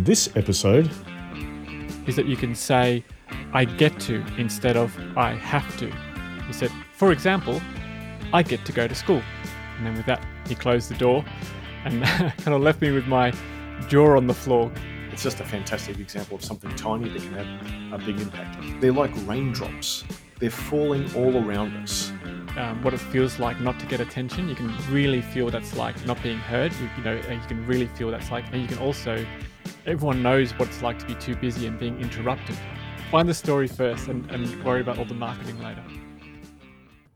in this episode is that you can say, I get to instead of I have to. He said, for example, I get to go to school. And then with that, he closed the door and kind of left me with my jaw on the floor. It's just a fantastic example of something tiny that can have a big impact. They're like raindrops, they're falling all around us. Um, what it feels like not to get attention. You can really feel that's like not being heard. You, you know, you can really feel that's like, and you can also, everyone knows what it's like to be too busy and being interrupted. Find the story first and, and worry about all the marketing later.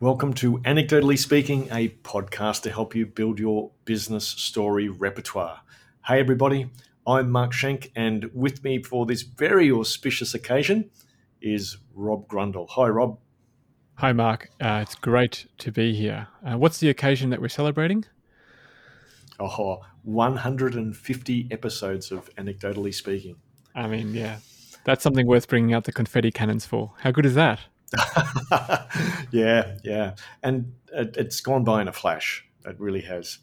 Welcome to Anecdotally Speaking, a podcast to help you build your business story repertoire. Hey, everybody, I'm Mark Schenk, and with me for this very auspicious occasion is Rob Grundle. Hi, Rob. Hi, Mark. Uh, it's great to be here. Uh, what's the occasion that we're celebrating? Oh, 150 episodes of Anecdotally Speaking. I mean, yeah, that's something worth bringing out the confetti cannons for. How good is that? yeah, yeah. And it, has gone by in a flash. It really has.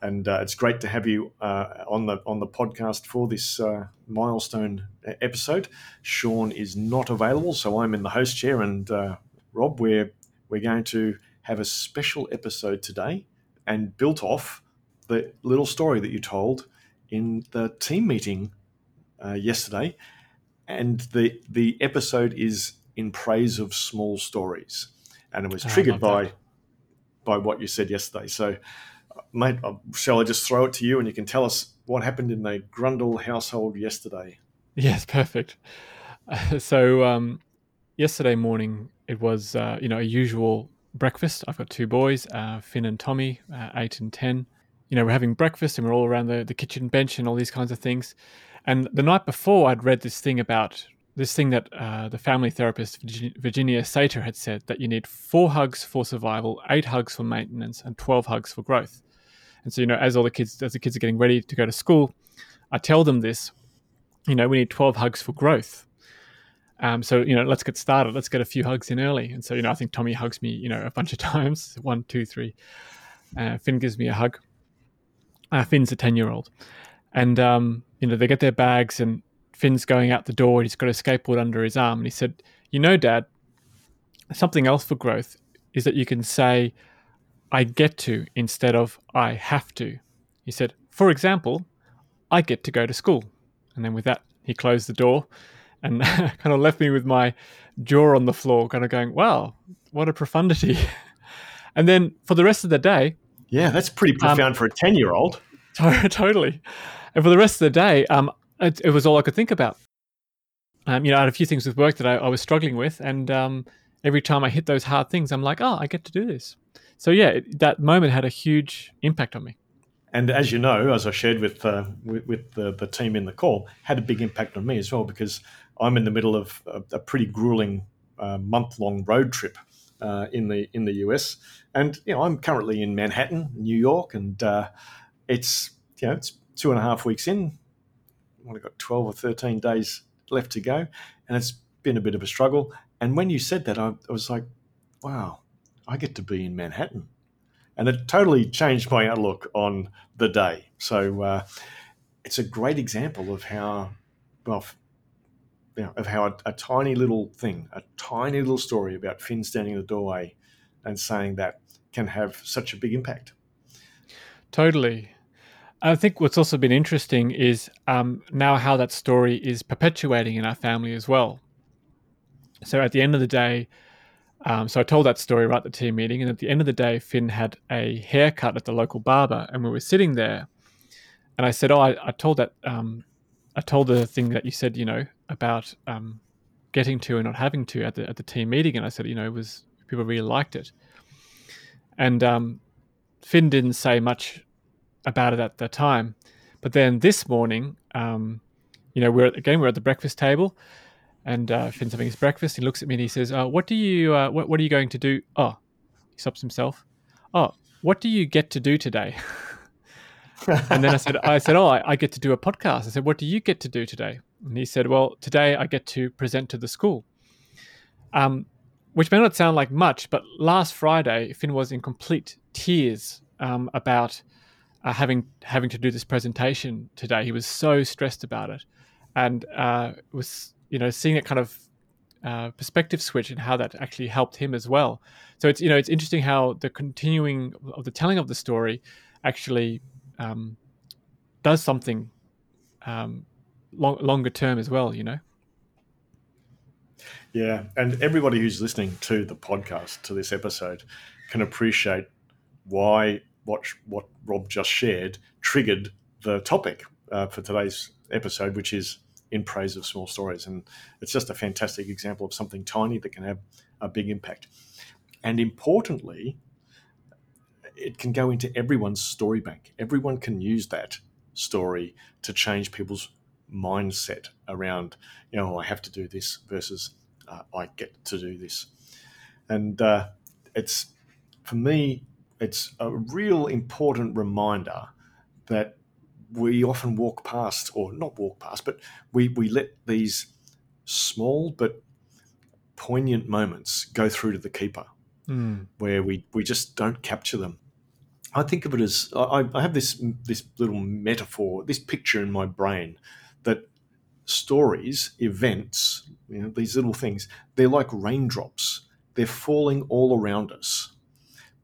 And uh, it's great to have you uh, on the on the podcast for this uh, milestone episode. Shawn is not available, so I'm in the host chair, and uh, Rob, we're we're going to have a special episode today, and built off the little story that you told in the team meeting uh, yesterday, and the the episode is in praise of small stories, and it was oh, triggered by that. by what you said yesterday. So, mate, uh, shall I just throw it to you, and you can tell us what happened in the Grundle household yesterday? Yes, perfect. so, um, yesterday morning it was uh, you know a usual breakfast. I've got two boys, uh, Finn and Tommy, uh, eight and ten. You know, we're having breakfast and we're all around the, the kitchen bench and all these kinds of things. And the night before, I'd read this thing about this thing that uh, the family therapist Virginia Satir had said that you need four hugs for survival, eight hugs for maintenance, and twelve hugs for growth. And so, you know, as all the kids, as the kids are getting ready to go to school, I tell them this. You know, we need twelve hugs for growth. Um, so you know, let's get started. Let's get a few hugs in early. And so you know, I think Tommy hugs me, you know, a bunch of times. One, two, three. Uh, Finn gives me a hug. Uh, Finn's a ten-year-old, and um, you know, they get their bags, and Finn's going out the door. and He's got a skateboard under his arm, and he said, "You know, Dad, something else for growth is that you can say." I get to instead of I have to. He said, for example, I get to go to school. And then with that, he closed the door and kind of left me with my jaw on the floor, kind of going, wow, what a profundity. and then for the rest of the day. Yeah, that's pretty um, profound um, for a 10 year old. totally. And for the rest of the day, um, it, it was all I could think about. Um, you know, I had a few things with work that I, I was struggling with. And um, every time I hit those hard things, I'm like, oh, I get to do this. So, yeah, it, that moment had a huge impact on me and as you know, as I shared with uh, with, with the, the, team in the call, had a big impact on me as well because I'm in the middle of a, a pretty grueling uh, month long road trip uh, in the in the US, and you know I'm currently in Manhattan, New York, and uh, it's you know it's two and a half weeks in. I've got 12 or 13 days left to go, and it's been a bit of a struggle. And when you said that, I, I was like, wow, I get to be in Manhattan and it totally changed my outlook on the day. So uh, it's a great example of how, well, you know, of how a, a, tiny little thing, a tiny little story about Finn standing in the doorway and saying that can have such a big impact. Totally. I think what's also been interesting is um, now how that story is perpetuating in our family as well. So at the end of the day, um, so I told that story right at the team meeting, and at the end of the day, Finn had a haircut at the local barber, and we were sitting there, and I said, "Oh, I, I told that, um, I told the thing that you said, you know, about um, getting to and not having to at the at the team meeting," and I said, you know, it was people really liked it, and um, Finn didn't say much about it at the time, but then this morning, um, you know, we're again we're at the breakfast table and uh, Finn's having his breakfast. He looks at me and he says, uh, "What do you? Uh, what, what are you going to do?" Oh, he stops himself. Oh, what do you get to do today? and then I said, I said, oh, I, I, get to do a podcast. I said, what do you get to do today? And he said, well, today I get to present to the school. Um, which may not sound like much, but last Friday, Finn was in complete tears um, about uh, having having to do this presentation today. He was so stressed about it. and uh, was you know seeing that kind of uh, perspective switch and how that actually helped him as well. So it's you know it's interesting how the continuing of the telling of the story actually um, does something um, long, longer term as well. You know. Yeah, and everybody who's listening to the podcast to this episode can appreciate why what what Rob just shared triggered the topic uh, for today's episode, which is in praise of small stories, and it's just a fantastic example of something tiny that can have a big impact. And importantly, it can go into everyone's story bank. Everyone can use that story to change people's mindset around, you know, I have to do this versus uh, I get to do this. And uh, it's, for me, it's a real important reminder that we often walk past, or not walk past, but we, we let these small but poignant moments go through to the keeper mm. where we, we just don't capture them. I think of it as I, I have this this little metaphor, this picture in my brain that stories, events, you know, these little things, they're like raindrops. They're falling all around us.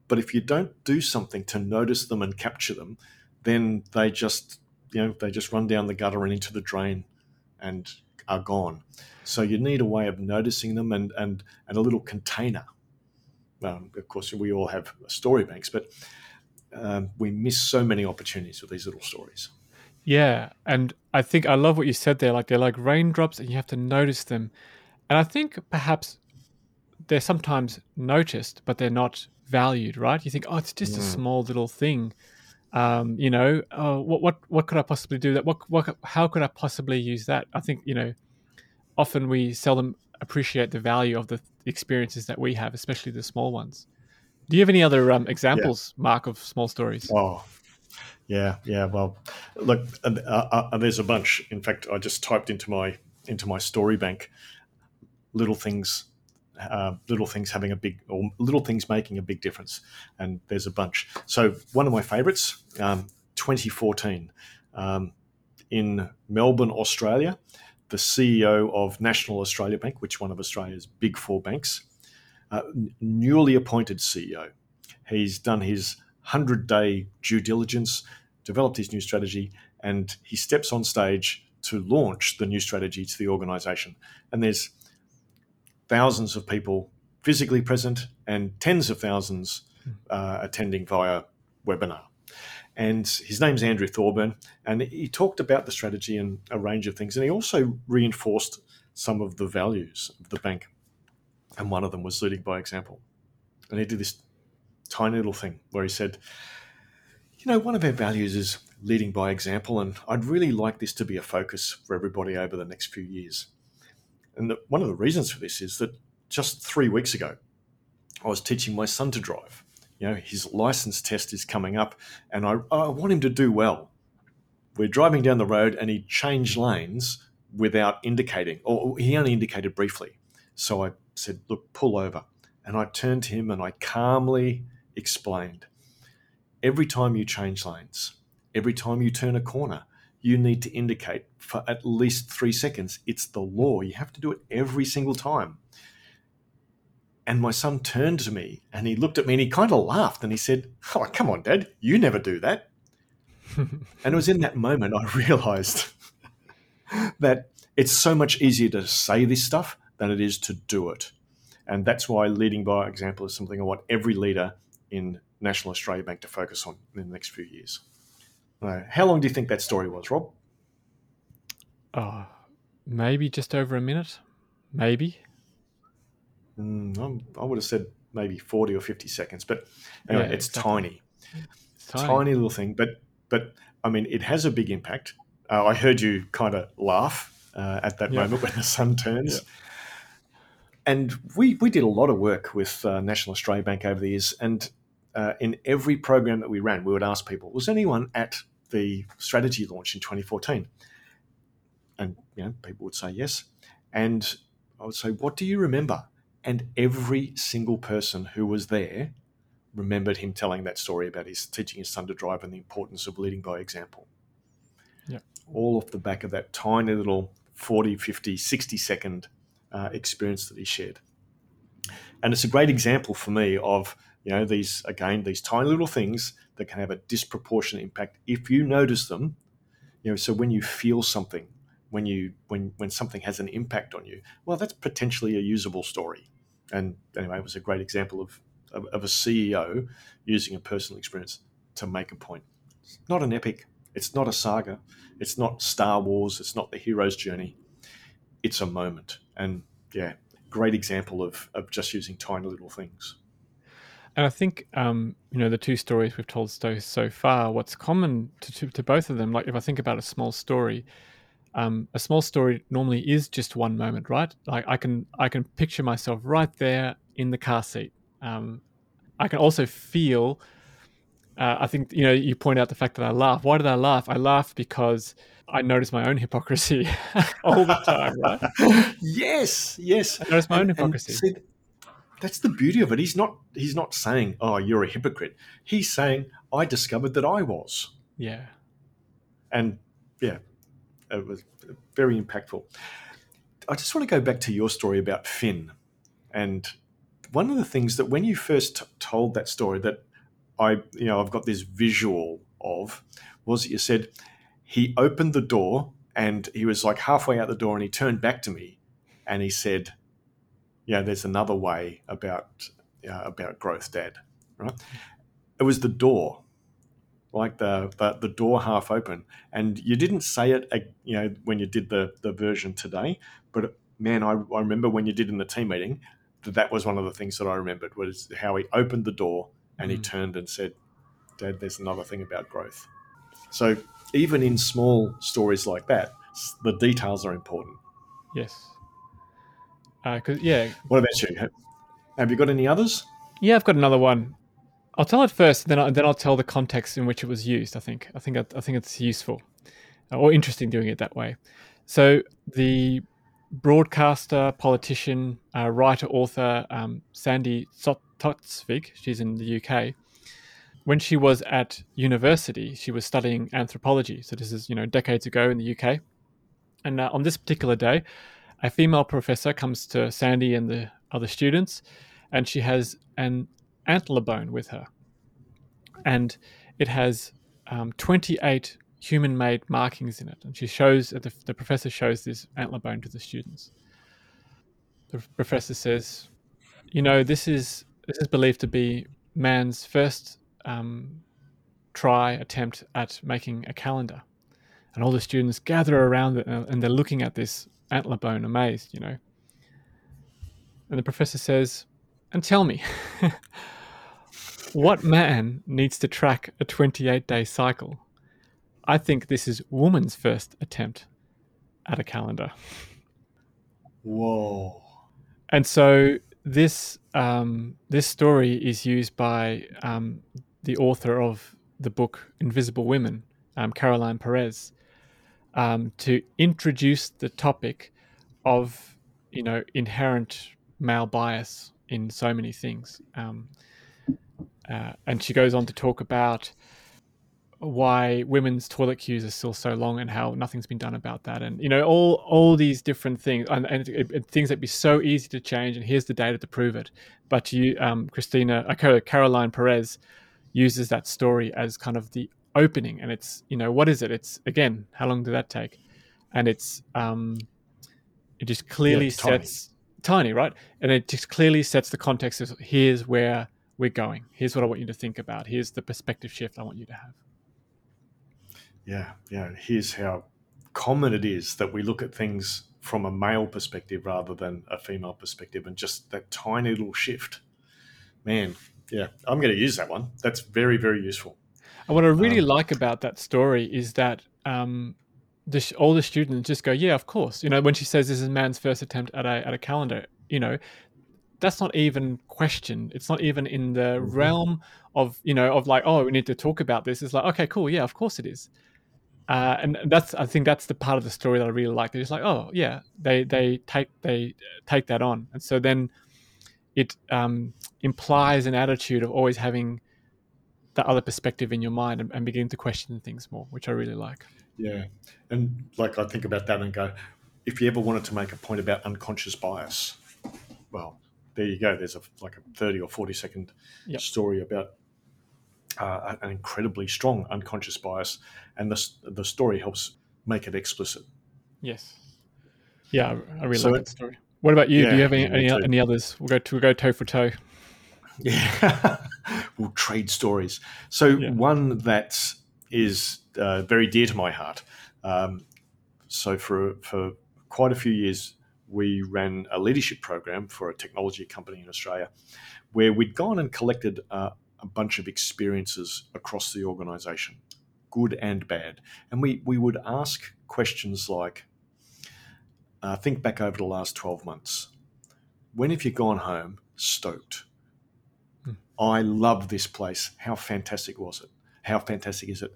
But if you don't do something to notice them and capture them, then they just, you know, they just run down the gutter and into the drain and are gone. So you need a way of noticing them and and, and a little container. Um, of course, we all have story banks, but um, we miss so many opportunities with these little stories. Yeah, and I think I love what you said there. Like they're like raindrops, and you have to notice them. And I think perhaps they're sometimes noticed, but they're not valued. Right? You think, oh, it's just a small little thing. Um, you know, oh, what what what could I possibly do that? What what how could I possibly use that? I think you know, often we seldom appreciate the value of the experiences that we have, especially the small ones. Do you have any other um, examples, yeah. Mark, of small stories? Oh, yeah, yeah. Well, look, uh, uh, there's a bunch. In fact, I just typed into my into my story bank, little things, uh, little things having a big, or little things making a big difference, and there's a bunch. So one of my favourites, um, 2014, um, in Melbourne, Australia, the CEO of National Australia Bank, which one of Australia's big four banks, uh, newly appointed CEO. He's done his 100 day due diligence, developed his new strategy, and he steps on stage to launch the new strategy to the organization. And there's thousands of people physically present and tens of thousands uh, attending via webinar. And his name's Andrew Thorburn, and he talked about the strategy and a range of things. And he also reinforced some of the values of the bank. And one of them was leading by example. And he did this tiny little thing where he said, you know, one of our values is leading by example, and I'd really like this to be a focus for everybody over the next few years. And the, one of the reasons for this is that just three weeks ago, I was teaching my son to drive. You know, his license test is coming up, and I, I want him to do well. We're driving down the road, and he changed lanes without indicating, or he only indicated briefly. So I said, Look, pull over. And I turned to him and I calmly explained every time you change lanes, every time you turn a corner, you need to indicate for at least three seconds. It's the law. You have to do it every single time. And my son turned to me and he looked at me and he kind of laughed and he said, Oh, come on, Dad, you never do that. and it was in that moment I realized that it's so much easier to say this stuff than it is to do it. And that's why leading by example is something I want every leader in National Australia Bank to focus on in the next few years. Uh, how long do you think that story was, Rob? Oh, maybe just over a minute. Maybe. Mm, I would have said maybe 40 or 50 seconds. But anyway, yeah, it's exactly. tiny. It's tiny. Tiny little thing. But, but I mean, it has a big impact. Uh, I heard you kind of laugh uh, at that yeah. moment when the son turns. Yeah. And we, we did a lot of work with uh, National Australia Bank over the years. And uh, in every program that we ran, we would ask people, was anyone at the strategy launch in 2014? And you know, people would say yes. And I would say, what do you remember? And every single person who was there remembered him telling that story about his teaching his son to drive and the importance of leading by example. Yeah. All off the back of that tiny little 40, 50, 60 second uh, experience that he shared. And it's a great example for me of, you know, these, again, these tiny little things that can have a disproportionate impact if you notice them. You know, so when you feel something, when you when when something has an impact on you, well, that's potentially a usable story. And anyway, it was a great example of of, of a CEO using a personal experience to make a point. It's not an epic. It's not a saga. It's not Star Wars. It's not the hero's journey. It's a moment. And yeah, great example of, of just using tiny little things. And I think, um, you know, the two stories we've told so, so far, what's common to, to, to, both of them, like if I think about a small story, um, a small story normally is just one moment, right? Like I can I can picture myself right there in the car seat. Um, I can also feel. Uh, I think you know you point out the fact that I laugh. Why did I laugh? I laugh because I notice my own hypocrisy all the time, right? yes, yes. I notice my and, own hypocrisy. That's the beauty of it. He's not he's not saying, "Oh, you're a hypocrite." He's saying, "I discovered that I was." Yeah. And yeah, it was very impactful. I just want to go back to your story about Finn. And one of the things that when you first t- told that story that I, you know, I've got this visual of was that you said he opened the door and he was like halfway out the door and he turned back to me and he said, "Yeah, there's another way about uh, about growth, Dad." Right? It was the door, like the, the the door half open, and you didn't say it, you know, when you did the the version today. But man, I, I remember when you did in the team meeting that that was one of the things that I remembered was how he opened the door and mm. he turned and said, "Dad, there's another thing about growth." So even in small stories like that, the details are important. Yes. Because uh, yeah. What about you? Have you got any others? Yeah, I've got another one. I'll tell it first, then I, then I'll tell the context in which it was used. I think I think I, think it's useful uh, or interesting doing it that way. So the broadcaster, politician, uh, writer, author um, Sandi Toksvig, she's in the UK when she was at university, she was studying anthropology. So this is, you know, decades ago in the UK. And uh, on this particular day, a female professor comes to Sandi and the other students, and she has an antler bone with her. And it has um, 28 human made markings in it. And she shows, the, the professor shows this antler bone to the students. The professor says, You know, this is, this is believed to be man's first um, try attempt at making a calendar, and all the students gather around and they're looking at this antler bone, amazed, you know. And the professor says, "And tell me, what man needs to track a 28-day cycle? I think this is woman's first attempt at a calendar." Whoa. And so this um, this story is used by um, the author of the book Invisible Women, um, Caroline Perez, um, to introduce the topic of you know inherent male bias in so many things. Um, uh, and she goes on to talk about why women's toilet queues are still so long and how nothing's been done about that and you know all all these different things and, and it, things that be so easy to change and here's the data to prove it but you um, christina uh, caroline perez uses that story as kind of the opening and it's you know what is it? It's again how long did that take? And it's um it just clearly yeah, sets tiny. tiny right? And it just clearly sets the context of here's where we're going. Here's what i want you to think about. Here's the perspective shift i want you to have. Yeah yeah. Here's how common it is that we look at things from a male perspective rather than a female perspective and just that tiny little shift. Man yeah, I'm going to use that one. That's very, very useful. And what I really um, like about that story is that um, the, all the students just go, "Yeah, of course." You know, when she says this is man's first attempt at a at a calendar, you know, that's not even questioned. It's not even in the mm-hmm. realm of you know of like, oh, we need to talk about this. It's like, okay, cool, yeah, of course it is. Uh, and that's I think that's the part of the story that I really like. It's like, oh yeah, they they take they take that on, and so then it um, implies an attitude of always having the other perspective in your mind and, and beginning to question things more, which I really like. Yeah, and like I think about that and go, if you ever wanted to make a point about unconscious bias, well, there you go. There's a like a thirty or forty second Yep. story about uh, an incredibly strong unconscious bias, and the the story helps make it explicit. Yes. Yeah, I- really So like it- that story. What about you? Do you have any yeah, any, any others? We'll go to we'll go toe for toe. Yeah, we'll trade stories. So Yeah. one that is uh, very dear to my heart. Um, so for for quite a few years, we ran a leadership program for a technology company in Australia, where we'd gone and collected uh, a bunch of experiences across the organisation, good and bad, and we we would ask questions like, uh, think back over the last twelve months. When have you gone home stoked? I love this place. How fantastic was it? How fantastic is it?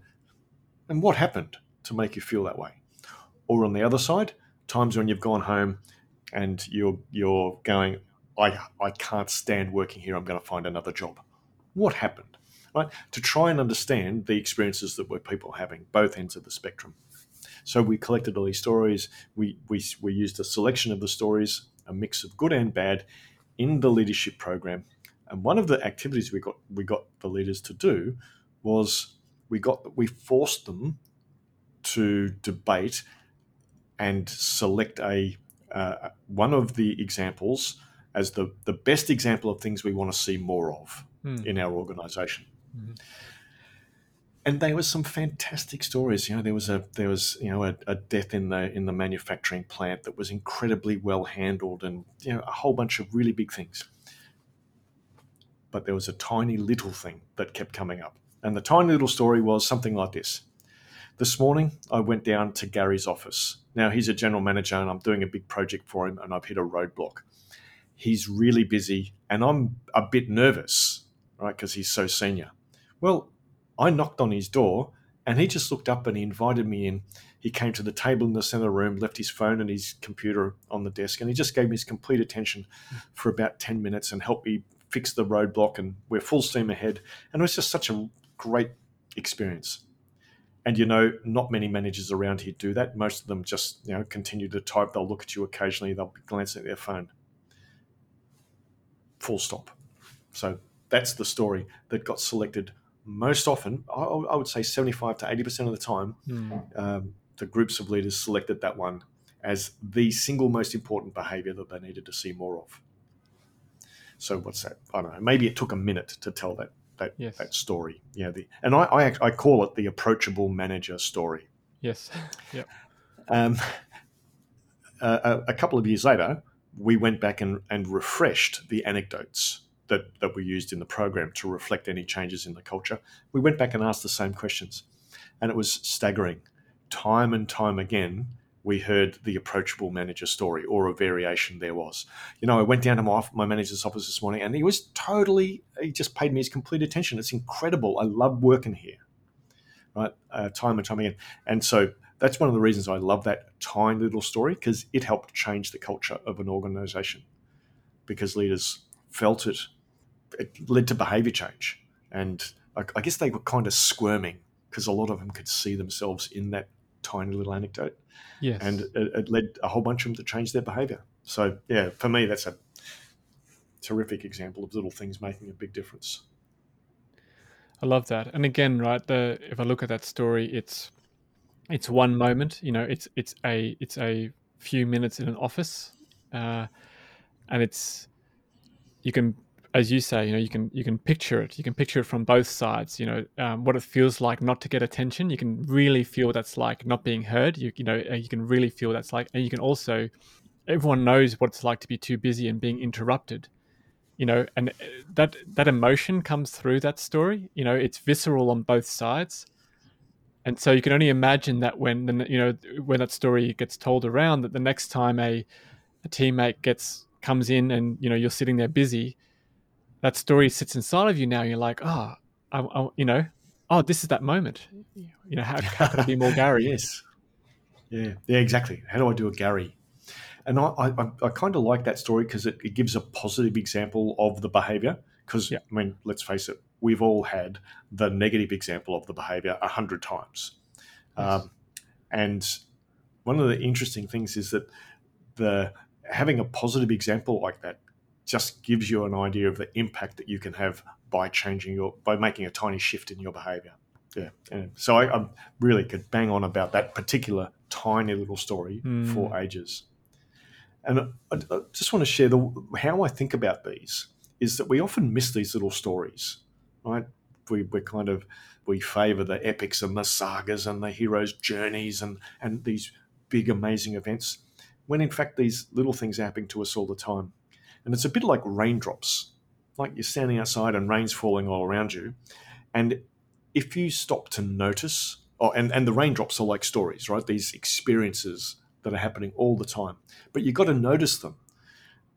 And what happened to make you feel that way? Or on the other side, times when you've gone home and you're you're going, I I can't stand working here. I'm going to find another job. What happened? Right? To try and understand the experiences that were people having, both ends of the spectrum. So we collected all these stories. We we we used a selection of the stories, a mix of good and bad, in the leadership program and one of the activities we got we got the leaders to do was we got we forced them to debate and select a uh, one of the examples as the the best example of things we want to see more of Hmm. in our organization. Mhm. And there was some fantastic stories. You know, there was a there was you know a, a death in the in the manufacturing plant that was incredibly well handled, and you know a whole bunch of really big things but there was a tiny little thing that kept coming up. And the tiny little story was something like this. This morning, I went down to Gary's office. Now, he's a general manager and I'm doing a big project for him and I've hit a roadblock. He's really busy and I'm a bit nervous, right, because he's so senior. Well, I knocked on his door and he just looked up and he invited me in. He came to the table in the center room, left his phone and his computer on the desk, and he just gave me his complete attention for about 10 minutes and helped me fix the roadblock and we're full steam ahead. And it was just such a great experience. And you know, not many managers around here do that. Most of them just, you know, continue to type. They'll look at you occasionally, they'll be glancing at their phone. Full stop. So that's the story that got selected most often. I, I would say 75 to 80% of the time, Hmm. um, the groups of leaders selected that one as the single most important behavior that they needed to see more of. So what's that? I don't know. Maybe it took a minute to tell that that, Yes. that story. Yeah, the and I, I I call it the approachable manager story. Yes. Yep. Um, a, a couple of years later, we went back and, and refreshed the anecdotes that, that were used in the program to reflect any changes in the culture. We went back and asked the same questions, and it was staggering. Time and time again, we heard the approachable manager story or a variation there was. You know, I went down to my, my manager's office this morning and he was totally, he just paid me his complete attention. It's incredible. I love working here, right? Uh, time and time again. And so that's one of the reasons I love that tiny little story because it helped change the culture of an organization because leaders felt it. It led to behavior change. And I, I guess they were kind of squirming because a lot of them could see themselves in that tiny little anecdote Yes. and it, it led a whole bunch of them to change their behavior. So, yeah, for me, that's a terrific example of little things making a big difference. I love that. And again, right, the if I look at that story, it's it's one moment. You know, it's it's a it's a few minutes in an office, uh, and it's you can, as you say, you know, you can you can picture it. You can picture it from both sides. You know, um, what it feels like not to get attention. You can really feel that's like not being heard. You you know, uh, you can really feel that's like, and you can also everyone knows what it's like to be too busy and being interrupted you know and uh, that that emotion comes through that story you know it's visceral on both sides and so you can only imagine that when the you know when that story gets told around that the next time a a teammate gets comes in and you know you're sitting there busy that story sits inside of you now you're like oh I, I, you know oh this is that moment you know how, how can i be more gary yes. Yeah, yeah, exactly. How do I do a Gary? And I, I, I kind of like that story because it, it gives a positive example of the behavior. Because, Yeah. I mean, let's face it, we've all had the negative example of the behavior a hundred times. Yes. Um, And one of the interesting things is that the having a positive example like that just gives you an idea of the impact that you can have by changing your by making a tiny shift in your behavior. Yeah, and so I, I really could bang on about that particular tiny little story mm. for ages. And I, I just want to share the how I think about these is that we often miss these little stories, right? We, we're kind of we favor the epics and the sagas and the heroes' journeys and and these big amazing events, when in fact these little things are happening to us all the time, and it's a bit like raindrops, like you're standing outside and rain's falling all around you, and if you stop to notice, oh, and and the raindrops are like stories, right? These experiences that are happening all the time, but you've got to notice them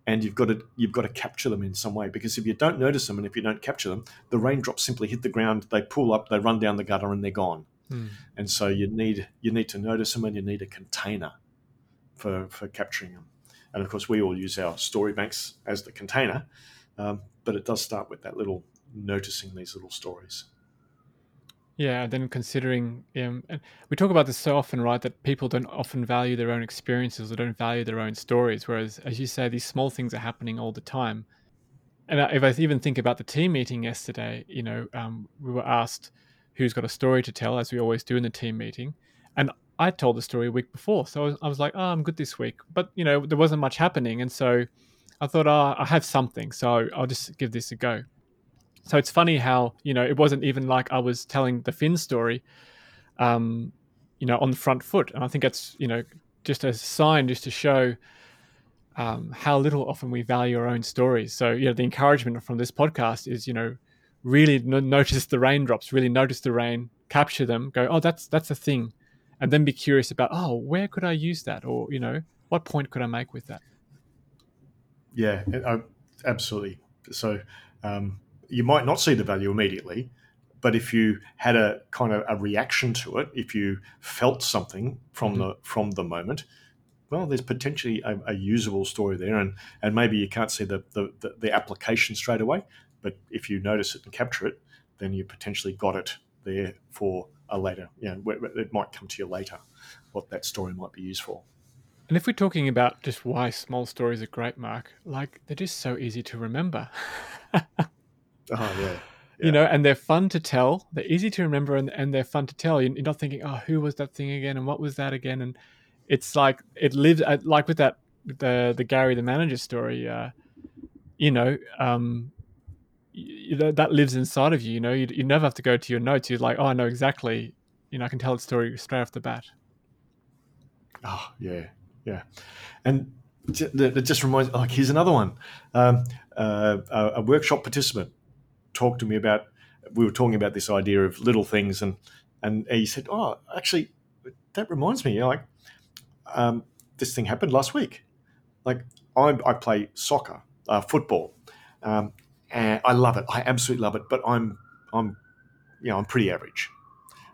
and you've got to you've got to capture them in some way because if you don't notice them and if you don't capture them the raindrops simply hit the ground they pull up they run down the gutter and they're gone mm. and so you need you need to notice them and you need a container for for capturing them and of course we all use our story banks as the container um, but it does start with that little noticing these little stories yeah, and then considering, um, we talk about this so often, right? That people don't often value their own experiences or don't value their own stories. Whereas, as you say, these small things are happening all the time. And if I even think about the team meeting yesterday, you know, um, we were asked who's got a story to tell, as we always do in the team meeting. And I told the story a week before. So I was, I was like, oh, I'm good this week. But, you know, there wasn't much happening. And so I thought, oh, I have something. So I'll just give this a go. So it's funny how you know it wasn't even like I was telling the Finn story, um, you know, on the front foot, and I think that's you know just a sign just to show um, how little often we value our own stories. So you know, the encouragement from this podcast is you know really notice the raindrops, really notice the rain, capture them, go, oh, that's that's a thing, and then be curious about, oh, where could I use that, or you know, what point could I make with that? Yeah, absolutely. So um, you might not see the value immediately, but if you had a kind of a reaction to it, if you felt something from mm-hmm. the from the moment, well, there's potentially a, a, usable story there, and and maybe you can't see the, the, the the application straight away, but if you notice it and capture it, then you potentially got it there for a later. You know, it might come to you later what that story might be used for. And if we're talking about just why small stories are great, Mark, like they're just so easy to remember. Oh yeah. Yeah. you know, and they're fun to tell. They're easy to remember, and, and they're fun to tell. You're not thinking, oh, who was that thing again, and what was that again? And it's like it lives uh, like with that the the Gary the manager story. Uh, you know, um, you, that lives inside of you. You know, you, you never have to go to your notes. You're like, oh, I know exactly. You know, I can tell the story straight off the bat. Oh yeah, yeah, and it just reminds. Like, here's another one. Um, uh, a workshop participant talked to me about we were talking about this idea of little things and and he said oh actually that reminds me You know, like um, this thing happened last week like I, I play soccer uh, football um, and I love it. I absolutely love it. But I'm I'm you know I'm pretty average.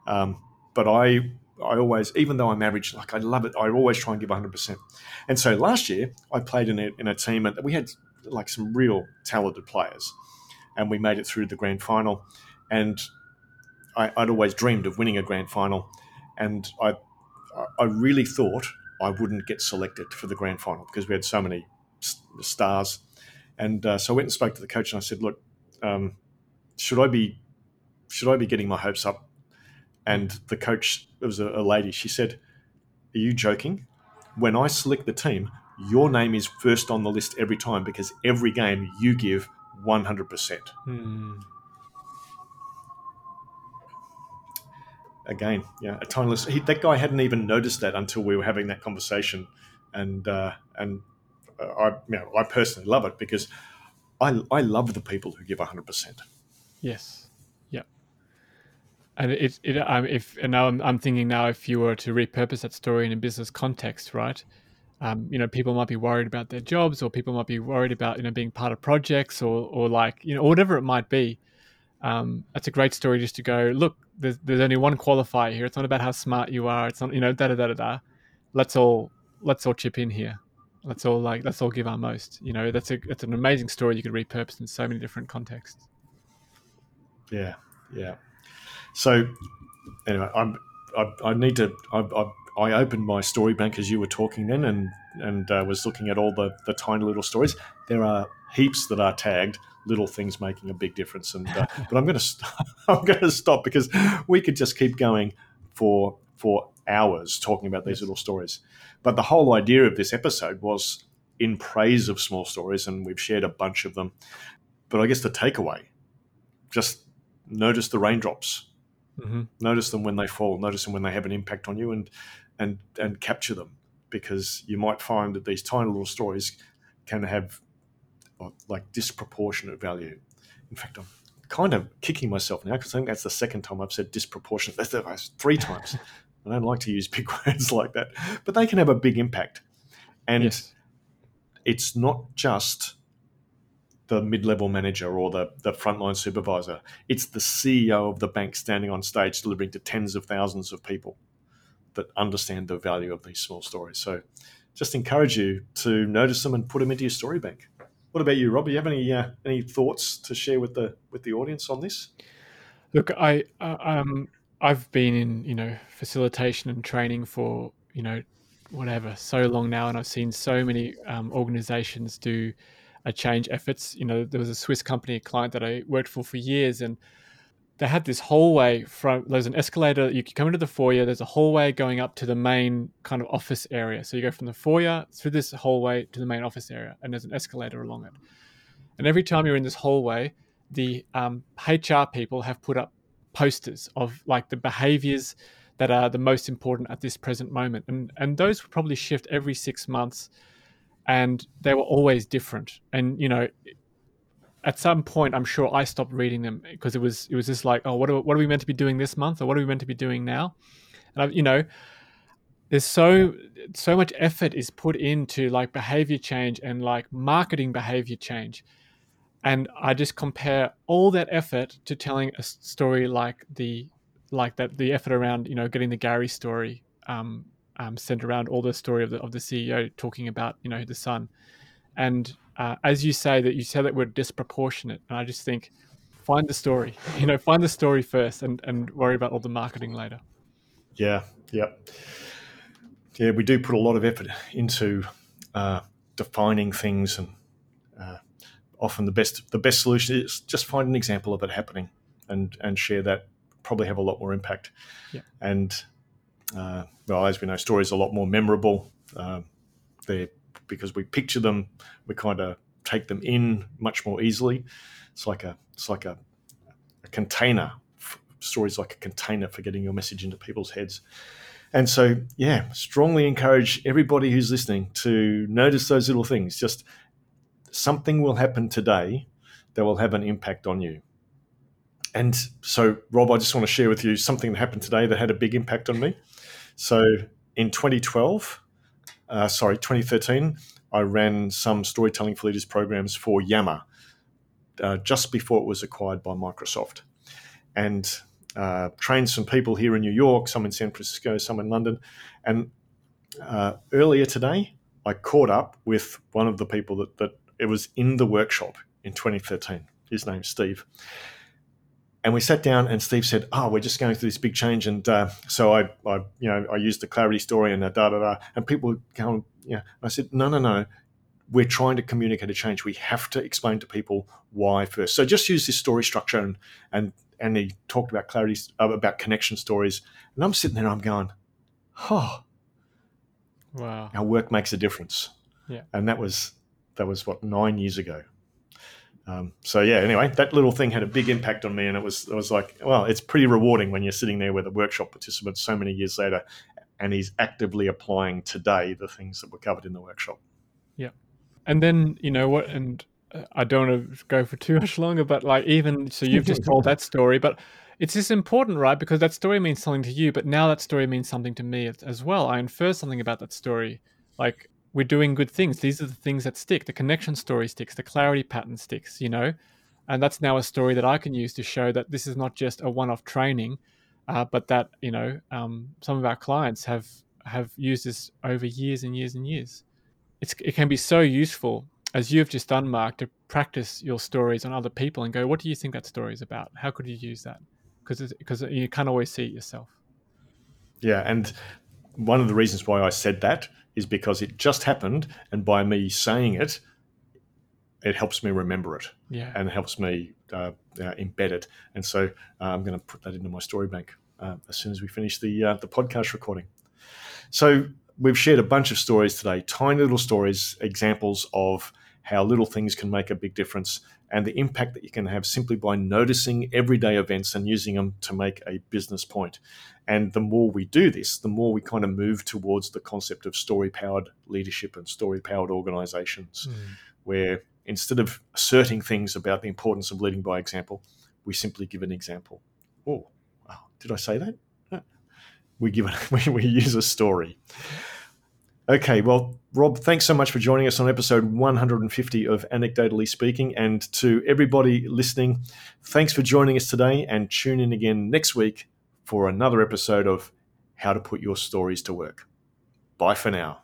Um, but I I always even though I'm average like I love it. I always try and give 100% and so last year I played in a, in a team and we had like some real talented players. And we made it through the grand final. And I, would always dreamed of winning a grand final, and I, I really thought I wouldn't get selected for the grand final because we had so many stars. And uh, so I went and spoke to the coach, and I said, "Look, um, should I be, should I be getting my hopes up?" And the coach, it was a, a lady. She said, "Are you joking? When I select the team, your name is first on the list every time because every game you give 100%. Hmm. Again, yeah, a timeless. He, that guy hadn't even noticed that until we were having that conversation, and uh, and I, you know, I personally love it because I I love the people who give 100%. Yes. Yeah. And it, it um, if and now I'm, I'm thinking now if you were to repurpose that story in a business context, right? um, you know, people might be worried about their jobs, or people might be worried about you know being part of projects, or or like you know whatever it might be. Um, that's a great story just to go look. There's, there's only one qualifier here. It's not about how smart you are. It's not you know da da da da da. Let's all let's all chip in here. Let's all like let's all give our most. You know that's a that's an amazing story you could repurpose in so many different contexts. Yeah, yeah. So anyway, I'm I, I need to I, I I opened my story bank as you were talking then, and and uh, was looking at all the the tiny little stories. There are heaps that are tagged little things making a big difference. And uh, but I'm going to st- I'm going to stop because we could just keep going for for hours talking about these little stories. But the whole idea of this episode was in praise of small stories, and we've shared a bunch of them. But I guess the takeaway, just notice the raindrops, mm-hmm. notice them when they fall, notice them when they have an impact on you, and and and capture them because you might find that these tiny little stories can have like disproportionate value. In fact, I'm kind of kicking myself now because I think that's the second time I've said disproportionate. That's, that's three times. I don't like to use big words like that, but they can have a big impact. And yes. it's not just the mid-level manager or the, the frontline supervisor. It's the CEO of the bank standing on stage delivering to tens of thousands of people that understand the value of these small stories. So just encourage you to notice them and put them into your story bank. What about you, Rob? Do you have any uh, any thoughts to share with the with the audience on this? Look, I uh, um, I've been in you know facilitation and training for you know whatever so long now, and I've seen so many um, organizations do a change efforts. You know, there was a Swiss company, a client that I worked for for years, and they had this hallway from there's an escalator you come into the foyer. There's a hallway going up to the main kind of office area. So you go from the foyer through this hallway to the main office area and there's an escalator along it. And every time you're in this hallway the um, hr people have put up posters of like the behaviors that are the most important at this present moment. And and those would probably shift every six months and they were always different. And you know at some point, I'm sure I stopped reading them because it was it was just like, oh, what are, what are we meant to be doing this month, or what are we meant to be doing now? And I, you know, there's so so much effort is put into like behavior change and like marketing behavior change, and I just compare all that effort to telling a story like the like that the effort around you know getting the Gary story um, um, centered around all the story of the of the CEO talking about you know the son, and uh, as you say that you say that we're disproportionate, and I just think find the story. You know, find the story first, and and worry about all the marketing later. Yeah, yeah, yeah. We do put a lot of effort into uh, defining things, and often the best the best solution is just find an example of it happening, and and share that. Probably have a lot more impact. Yeah. And uh, well, as we know, stories are a lot more memorable. Uh, they're because we picture them, we kind of take them in much more easily. It's like a it's like a, a container. Stories like a container for getting your message into people's heads. And so, yeah, strongly encourage everybody who's listening to notice those little things. Just something will happen today that will have an impact on you. And so, Rob, I just want to share with you something that happened today that had a big impact on me. So, in 2012, uh, sorry, 2013, I ran some storytelling for leaders programs for Yammer uh, just before it was acquired by Microsoft, and uh, trained some people here in New York, some in San Francisco, some in London, and uh, earlier today I caught up with one of the people that, that it was in the workshop in 2013. His name's Steve. And we sat down, and Steve said, "Oh, we're just going through this big change." And uh, so I, I, you know, I used the clarity story and da da da. And people go, "Yeah." I said, "No, no, no. We're trying to communicate a change. We have to explain to people why first. So just use this story structure." And and and he talked about clarity, uh, about connection stories. And I'm sitting there, I'm going, "Oh, wow! Our work makes a difference." Yeah. And that was that was what nine years ago. Um, so yeah, anyway, that little thing had a big impact on me, and it was it was like, well, it's pretty rewarding when you're sitting there with a workshop participant so many years later, and he's actively applying today the things that were covered in the workshop. Yeah, and then you know what, and uh, I don't want to go for too much longer, but like even so, you've just told that story, but it's just important, right? Because that story means something to you, but now that story means something to me as well. I infer something about that story, like we're doing good things. These are the things that stick. The connection story sticks, the clarity pattern sticks, you know? And that's now a story that I can use to show that this is not just a one off training, uh, but that, you know, um, some of our clients have, have used this over years and years and years. It's, it can be so useful, as you've just done, Mark, to practice your stories on other people and go, what do you think that story is about? How could you use that? Because because you can't always see it yourself. Yeah, and one of the reasons why I said that is because it just happened, and by me saying it, it helps me remember it Yeah. and helps me uh, uh, embed it. And so uh, I'm going to put that into my story bank uh, as soon as we finish the uh, the podcast recording. So we've shared a bunch of stories today, tiny little stories, examples of how little things can make a big difference and the impact that you can have simply by noticing everyday events and using them to make a business point. And the more we do this, the more we kind of move towards the concept of story powered leadership and story powered organizations, Mm. where instead of asserting things about the importance of leading by example, we simply give an example. Oh, wow, did I say that? No. We give it, we, we use a story. Okay, well, Rob, thanks so much for joining us on episode 150 of Anecdotally Speaking. And to everybody listening, thanks for joining us today and tune in again next week for another episode of How to Put Your Stories to Work. Bye for now.